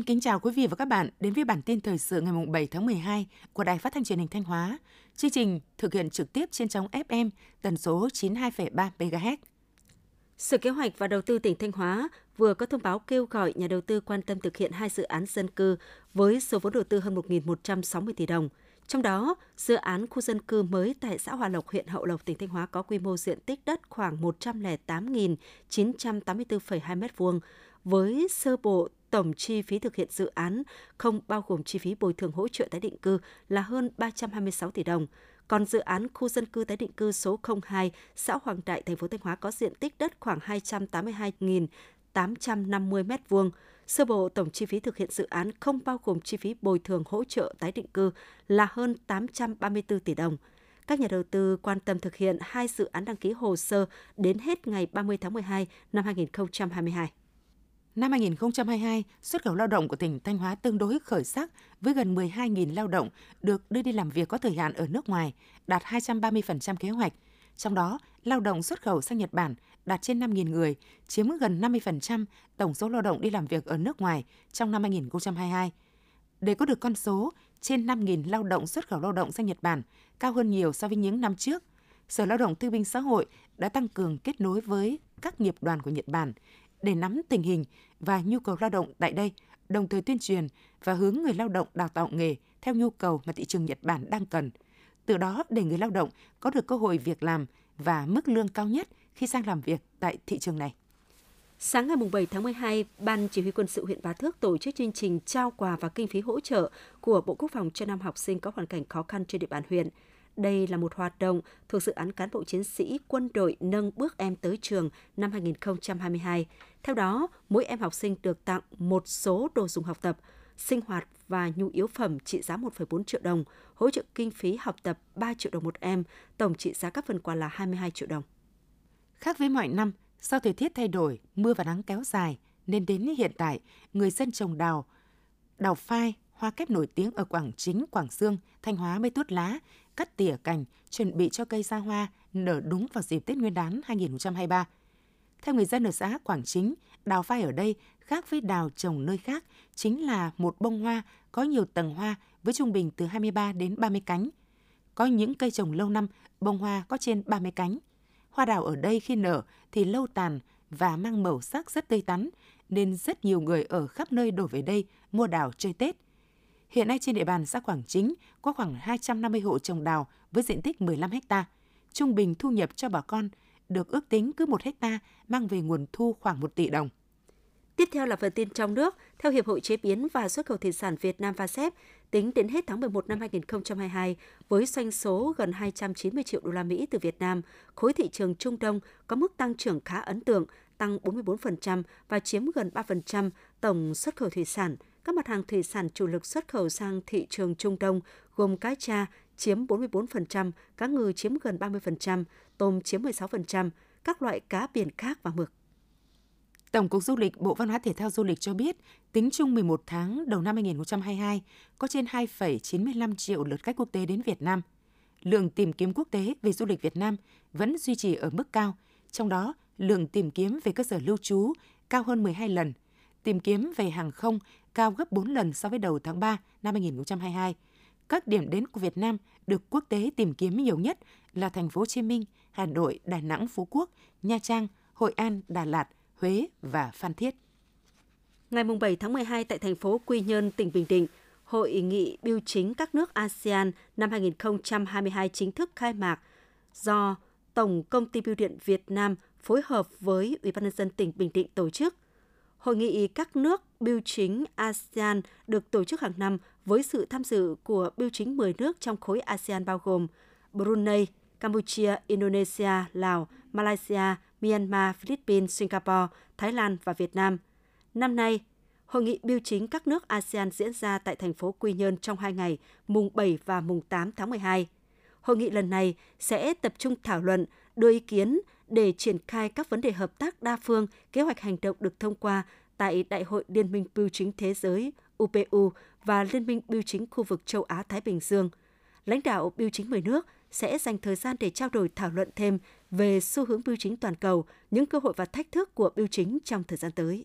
Xin kính chào quý vị và các bạn đến với bản tin thời sự ngày 7 tháng 12 của Đài Phát thanh Truyền hình Thanh Hóa. Chương trình thực hiện trực tiếp trên sóng FM tần số 92,3 MHz. Sở Kế hoạch và Đầu tư tỉnh Thanh Hóa vừa có thông báo kêu gọi nhà đầu tư quan tâm thực hiện hai dự án dân cư với số vốn đầu tư hơn 1.160 tỷ đồng. Trong đó, dự án khu dân cư mới tại xã Hòa Lộc, huyện Hậu Lộc, tỉnh Thanh Hóa có quy mô diện tích đất khoảng 108.984,2 m2 với sơ bộ tổng chi phí thực hiện dự án không bao gồm chi phí bồi thường hỗ trợ tái định cư là hơn 326 tỷ đồng. Còn dự án khu dân cư tái định cư số 02, xã Hoàng Đại, thành phố Thanh Hóa có diện tích đất khoảng 282.850 m2. Sơ bộ tổng chi phí thực hiện dự án không bao gồm chi phí bồi thường hỗ trợ tái định cư là hơn 834 tỷ đồng. Các nhà đầu tư quan tâm thực hiện hai dự án đăng ký hồ sơ đến hết ngày 30 tháng 12 năm 2022. Năm 2022, xuất khẩu lao động của tỉnh Thanh Hóa tương đối khởi sắc với gần 12.000 lao động được đưa đi làm việc có thời hạn ở nước ngoài, đạt 230% kế hoạch. Trong đó, lao động xuất khẩu sang Nhật Bản đạt trên 5.000 người, chiếm gần 50% tổng số lao động đi làm việc ở nước ngoài trong năm 2022. Để có được con số trên 5.000 lao động xuất khẩu lao động sang Nhật Bản, cao hơn nhiều so với những năm trước, Sở Lao động Thương binh Xã hội đã tăng cường kết nối với các nghiệp đoàn của Nhật Bản để nắm tình hình và nhu cầu lao động tại đây, đồng thời tuyên truyền và hướng người lao động đào tạo nghề theo nhu cầu mà thị trường Nhật Bản đang cần. Từ đó để người lao động có được cơ hội việc làm và mức lương cao nhất khi sang làm việc tại thị trường này. Sáng ngày 7 tháng 12, Ban Chỉ huy quân sự huyện Bá Thước tổ chức chương trình trao quà và kinh phí hỗ trợ của Bộ Quốc phòng cho năm học sinh có hoàn cảnh khó khăn trên địa bàn huyện. Đây là một hoạt động thuộc dự án cán bộ chiến sĩ quân đội nâng bước em tới trường năm 2022. Theo đó, mỗi em học sinh được tặng một số đồ dùng học tập, sinh hoạt và nhu yếu phẩm trị giá 1,4 triệu đồng, hỗ trợ kinh phí học tập 3 triệu đồng một em, tổng trị giá các phần quà là 22 triệu đồng. Khác với mọi năm, do thời tiết thay đổi, mưa và nắng kéo dài, nên đến hiện tại, người dân trồng đào, đào phai, hoa kép nổi tiếng ở Quảng Chính, Quảng Dương, Thanh Hóa mới tuốt lá, cắt tỉa cành, chuẩn bị cho cây ra hoa nở đúng vào dịp Tết Nguyên đán 2023. Theo người dân ở xã Quảng Chính, đào phai ở đây khác với đào trồng nơi khác chính là một bông hoa có nhiều tầng hoa với trung bình từ 23 đến 30 cánh. Có những cây trồng lâu năm, bông hoa có trên 30 cánh. Hoa đào ở đây khi nở thì lâu tàn và mang màu sắc rất tươi tắn, nên rất nhiều người ở khắp nơi đổ về đây mua đào chơi Tết. Hiện nay trên địa bàn xã Quảng Chính có khoảng 250 hộ trồng đào với diện tích 15 ha. Trung bình thu nhập cho bà con được ước tính cứ 1 hecta mang về nguồn thu khoảng 1 tỷ đồng. Tiếp theo là phần tin trong nước. Theo Hiệp hội Chế biến và Xuất khẩu Thủy sản Việt Nam VASEP, tính đến hết tháng 11 năm 2022, với doanh số gần 290 triệu đô la Mỹ từ Việt Nam, khối thị trường Trung Đông có mức tăng trưởng khá ấn tượng, tăng 44% và chiếm gần 3% tổng xuất khẩu thủy sản. Các mặt hàng thủy sản chủ lực xuất khẩu sang thị trường Trung Đông gồm cá tra chiếm 44%, cá ngừ chiếm gần 30%, tôm chiếm 16%, các loại cá biển khác và mực. Tổng cục Du lịch Bộ Văn hóa Thể thao Du lịch cho biết, tính chung 11 tháng đầu năm 2022, có trên 2,95 triệu lượt khách quốc tế đến Việt Nam. Lượng tìm kiếm quốc tế về du lịch Việt Nam vẫn duy trì ở mức cao, trong đó lượng tìm kiếm về cơ sở lưu trú cao hơn 12 lần, tìm kiếm về hàng không cao gấp 4 lần so với đầu tháng 3 năm 2022. Các điểm đến của Việt Nam được quốc tế tìm kiếm nhiều nhất là thành phố Hồ Chí Minh, Hà Nội, Đà Nẵng, Phú Quốc, Nha Trang, Hội An, Đà Lạt, Huế và Phan Thiết. Ngày 7 tháng 12 tại thành phố Quy Nhơn, tỉnh Bình Định, Hội nghị Biêu chính các nước ASEAN năm 2022 chính thức khai mạc do Tổng Công ty Biêu điện Việt Nam phối hợp với Ủy ban nhân dân tỉnh Bình Định tổ chức. Hội nghị các nước biêu chính ASEAN được tổ chức hàng năm với sự tham dự của biêu chính 10 nước trong khối ASEAN bao gồm Brunei, Campuchia, Indonesia, Lào, Malaysia, Myanmar, Philippines, Singapore, Thái Lan và Việt Nam. Năm nay, Hội nghị biêu chính các nước ASEAN diễn ra tại thành phố Quy Nhơn trong hai ngày, mùng 7 và mùng 8 tháng 12. Hội nghị lần này sẽ tập trung thảo luận, đưa ý kiến để triển khai các vấn đề hợp tác đa phương, kế hoạch hành động được thông qua tại Đại hội Liên minh Biêu chính Thế giới UPU và Liên minh Biêu chính khu vực châu Á-Thái Bình Dương. Lãnh đạo biêu chính 10 nước sẽ dành thời gian để trao đổi thảo luận thêm về xu hướng biêu chính toàn cầu, những cơ hội và thách thức của biêu chính trong thời gian tới.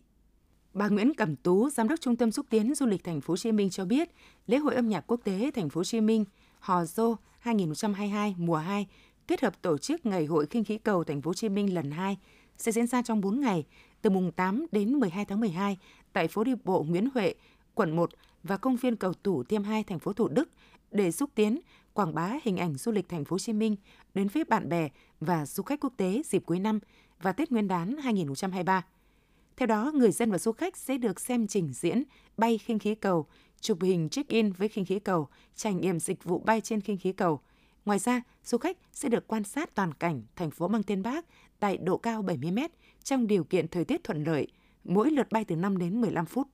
Bà Nguyễn Cẩm Tú, giám đốc Trung tâm xúc tiến du lịch thành phố Hồ Chí Minh cho biết, lễ hội âm nhạc quốc tế thành phố Hồ Chí Minh Hò Dô 2022 mùa 2 kết hợp tổ chức Ngày hội khinh khí cầu thành phố Hồ Chí Minh lần 2 sẽ diễn ra trong 4 ngày, từ mùng 8 đến 12 tháng 12 tại phố đi bộ Nguyễn Huệ, quận 1 và công viên cầu Thủ Thiêm 2 thành phố Thủ Đức để xúc tiến quảng bá hình ảnh du lịch thành phố Hồ Chí Minh đến với bạn bè và du khách quốc tế dịp cuối năm và Tết Nguyên đán 2023. Theo đó, người dân và du khách sẽ được xem trình diễn bay khinh khí cầu, chụp hình check-in với khinh khí cầu, trải nghiệm dịch vụ bay trên khinh khí cầu. Ngoài ra, du khách sẽ được quan sát toàn cảnh thành phố Mang Tên Bác tại độ cao 70 m trong điều kiện thời tiết thuận lợi, mỗi lượt bay từ 5 đến 15 phút.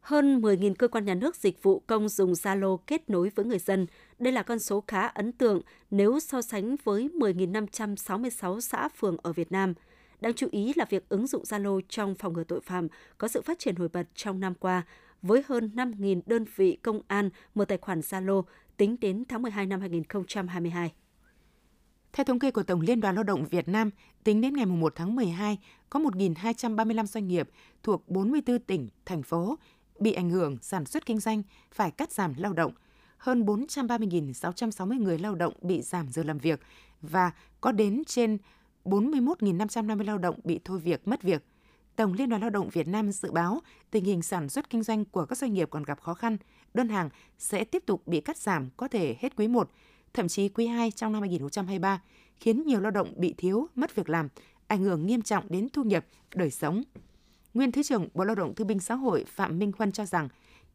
Hơn 10.000 cơ quan nhà nước dịch vụ công dùng Zalo kết nối với người dân. Đây là con số khá ấn tượng nếu so sánh với 10.566 xã phường ở Việt Nam. Đáng chú ý là việc ứng dụng Zalo trong phòng ngừa tội phạm có sự phát triển nổi bật trong năm qua, với hơn 5.000 đơn vị công an mở tài khoản Zalo tính đến tháng 12 năm 2022. Theo thống kê của Tổng Liên đoàn Lao động Việt Nam, tính đến ngày 1 tháng 12, có 1.235 doanh nghiệp thuộc 44 tỉnh, thành phố bị ảnh hưởng sản xuất kinh doanh phải cắt giảm lao động. Hơn 430.660 người lao động bị giảm giờ làm việc và có đến trên 41.550 lao động bị thôi việc, mất việc. Tổng Liên đoàn Lao động Việt Nam dự báo tình hình sản xuất kinh doanh của các doanh nghiệp còn gặp khó khăn, đơn hàng sẽ tiếp tục bị cắt giảm có thể hết quý 1, thậm chí quý 2 trong năm 2023, khiến nhiều lao động bị thiếu, mất việc làm, ảnh hưởng nghiêm trọng đến thu nhập, đời sống. Nguyên Thứ trưởng Bộ Lao động Thương binh Xã hội Phạm Minh Huân cho rằng,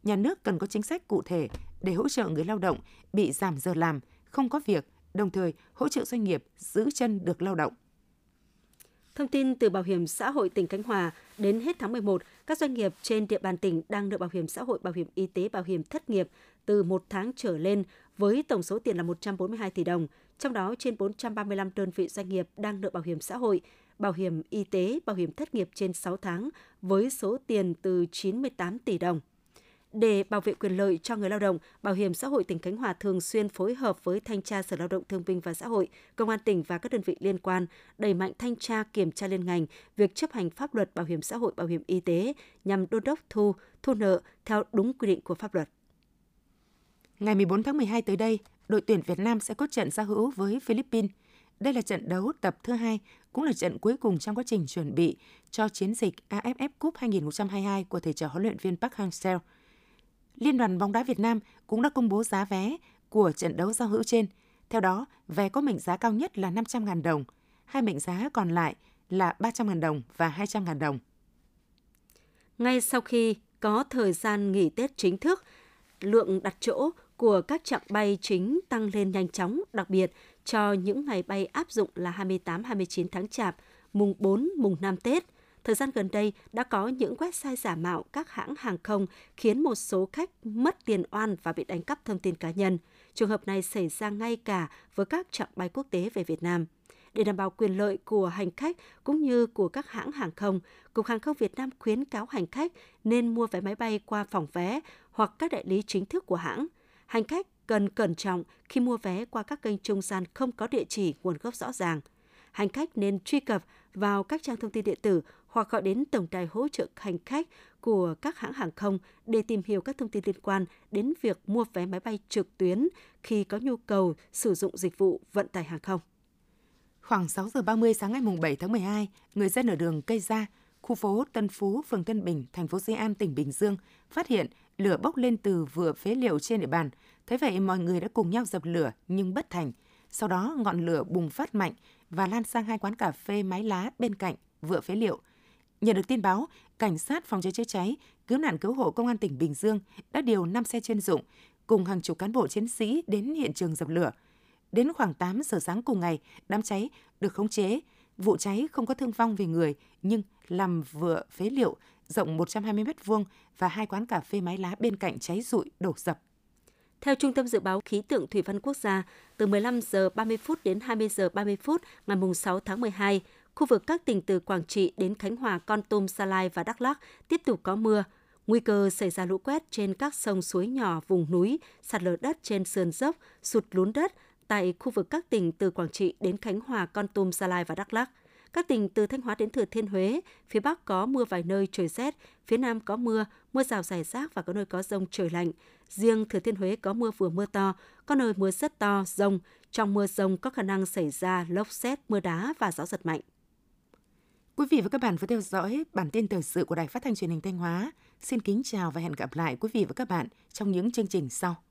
nhà nước cần có chính sách cụ thể để hỗ trợ người lao động bị giảm giờ làm, không có việc, đồng thời hỗ trợ doanh nghiệp giữ chân được lao động. Thông tin từ Bảo hiểm xã hội tỉnh Khánh Hòa, đến hết tháng 11, các doanh nghiệp trên địa bàn tỉnh đang nợ bảo hiểm xã hội, bảo hiểm y tế, bảo hiểm thất nghiệp từ một tháng trở lên với tổng số tiền là 142 tỷ đồng. Trong đó, trên 435 đơn vị doanh nghiệp đang nợ bảo hiểm xã hội, bảo hiểm y tế, bảo hiểm thất nghiệp trên 6 tháng với số tiền từ 98 tỷ đồng. Để bảo vệ quyền lợi cho người lao động, Bảo hiểm xã hội tỉnh Khánh Hòa thường xuyên phối hợp với Thanh tra Sở Lao động Thương binh và Xã hội, Công an tỉnh và các đơn vị liên quan đẩy mạnh thanh tra kiểm tra liên ngành việc chấp hành pháp luật bảo hiểm xã hội, bảo hiểm y tế nhằm đôn đốc thu, thu nợ theo đúng quy định của pháp luật. Ngày 14 tháng 12 tới đây, đội tuyển Việt Nam sẽ có trận giao hữu với Philippines. Đây là trận đấu tập thứ hai, cũng là trận cuối cùng trong quá trình chuẩn bị cho chiến dịch AFF Cup 2022 của thầy trò huấn luyện viên Park Hang-seo – Liên đoàn bóng đá Việt Nam cũng đã công bố giá vé của trận đấu giao hữu trên. Theo đó, vé có mệnh giá cao nhất là 500.000 đồng, hai mệnh giá còn lại là 300.000 đồng và 200.000 đồng. Ngay sau khi có thời gian nghỉ Tết chính thức, lượng đặt chỗ của các chặng bay chính tăng lên nhanh chóng, đặc biệt cho những ngày bay áp dụng là 28-29 tháng Chạp, mùng 4, mùng 5 Tết – Thời gian gần đây đã có những website giả mạo các hãng hàng không khiến một số khách mất tiền oan và bị đánh cắp thông tin cá nhân. Trường hợp này xảy ra ngay cả với các chặng bay quốc tế về Việt Nam. Để đảm bảo quyền lợi của hành khách cũng như của các hãng hàng không, Cục Hàng không Việt Nam khuyến cáo hành khách nên mua vé máy bay qua phòng vé hoặc các đại lý chính thức của hãng. Hành khách cần cẩn trọng khi mua vé qua các kênh trung gian không có địa chỉ nguồn gốc rõ ràng. Hành khách nên truy cập vào các trang thông tin điện tử hoặc gọi đến tổng đài hỗ trợ hành khách của các hãng hàng không để tìm hiểu các thông tin liên quan đến việc mua vé máy bay trực tuyến khi có nhu cầu sử dụng dịch vụ vận tải hàng không. Khoảng 6 giờ 30 sáng ngày 7 tháng 12, người dân ở đường Cây Gia, khu phố Tân Phú, phường Tân Bình, thành phố Di An, tỉnh Bình Dương phát hiện lửa bốc lên từ vừa phế liệu trên địa bàn. Thế vậy mọi người đã cùng nhau dập lửa nhưng bất thành. Sau đó ngọn lửa bùng phát mạnh và lan sang hai quán cà phê mái lá bên cạnh vựa phế liệu – Nhận được tin báo, cảnh sát phòng cháy chữa cháy, cứu nạn cứu hộ công an tỉnh Bình Dương đã điều 5 xe chuyên dụng cùng hàng chục cán bộ chiến sĩ đến hiện trường dập lửa. Đến khoảng 8 giờ sáng cùng ngày, đám cháy được khống chế. Vụ cháy không có thương vong về người, nhưng làm vựa phế liệu rộng 120 m2 và hai quán cà phê mái lá bên cạnh cháy rụi đổ dập. Theo Trung tâm Dự báo Khí tượng Thủy văn Quốc gia, từ 15 giờ 30 phút đến 20 giờ 30 phút ngày 6 tháng 12, Khu vực các tỉnh từ Quảng Trị đến Khánh Hòa, Con Tum, Sa Lai và Đắk Lắk tiếp tục có mưa. Nguy cơ xảy ra lũ quét trên các sông suối nhỏ vùng núi, sạt lở đất trên sườn dốc, sụt lún đất tại khu vực các tỉnh từ Quảng Trị đến Khánh Hòa, Con Tum, Sa Lai và Đắk Lắk. Các tỉnh từ Thanh Hóa đến Thừa Thiên Huế, phía Bắc có mưa vài nơi trời rét, phía Nam có mưa, mưa rào rải rác và có nơi có rông trời lạnh. Riêng Thừa Thiên Huế có mưa vừa mưa to, có nơi mưa rất to, rông. Trong mưa rông có khả năng xảy ra lốc xét, mưa đá và gió giật mạnh. Quý vị và các bạn vừa theo dõi bản tin thời sự của Đài Phát thanh Truyền hình Thanh Hóa. Xin kính chào và hẹn gặp lại quý vị và các bạn trong những chương trình sau.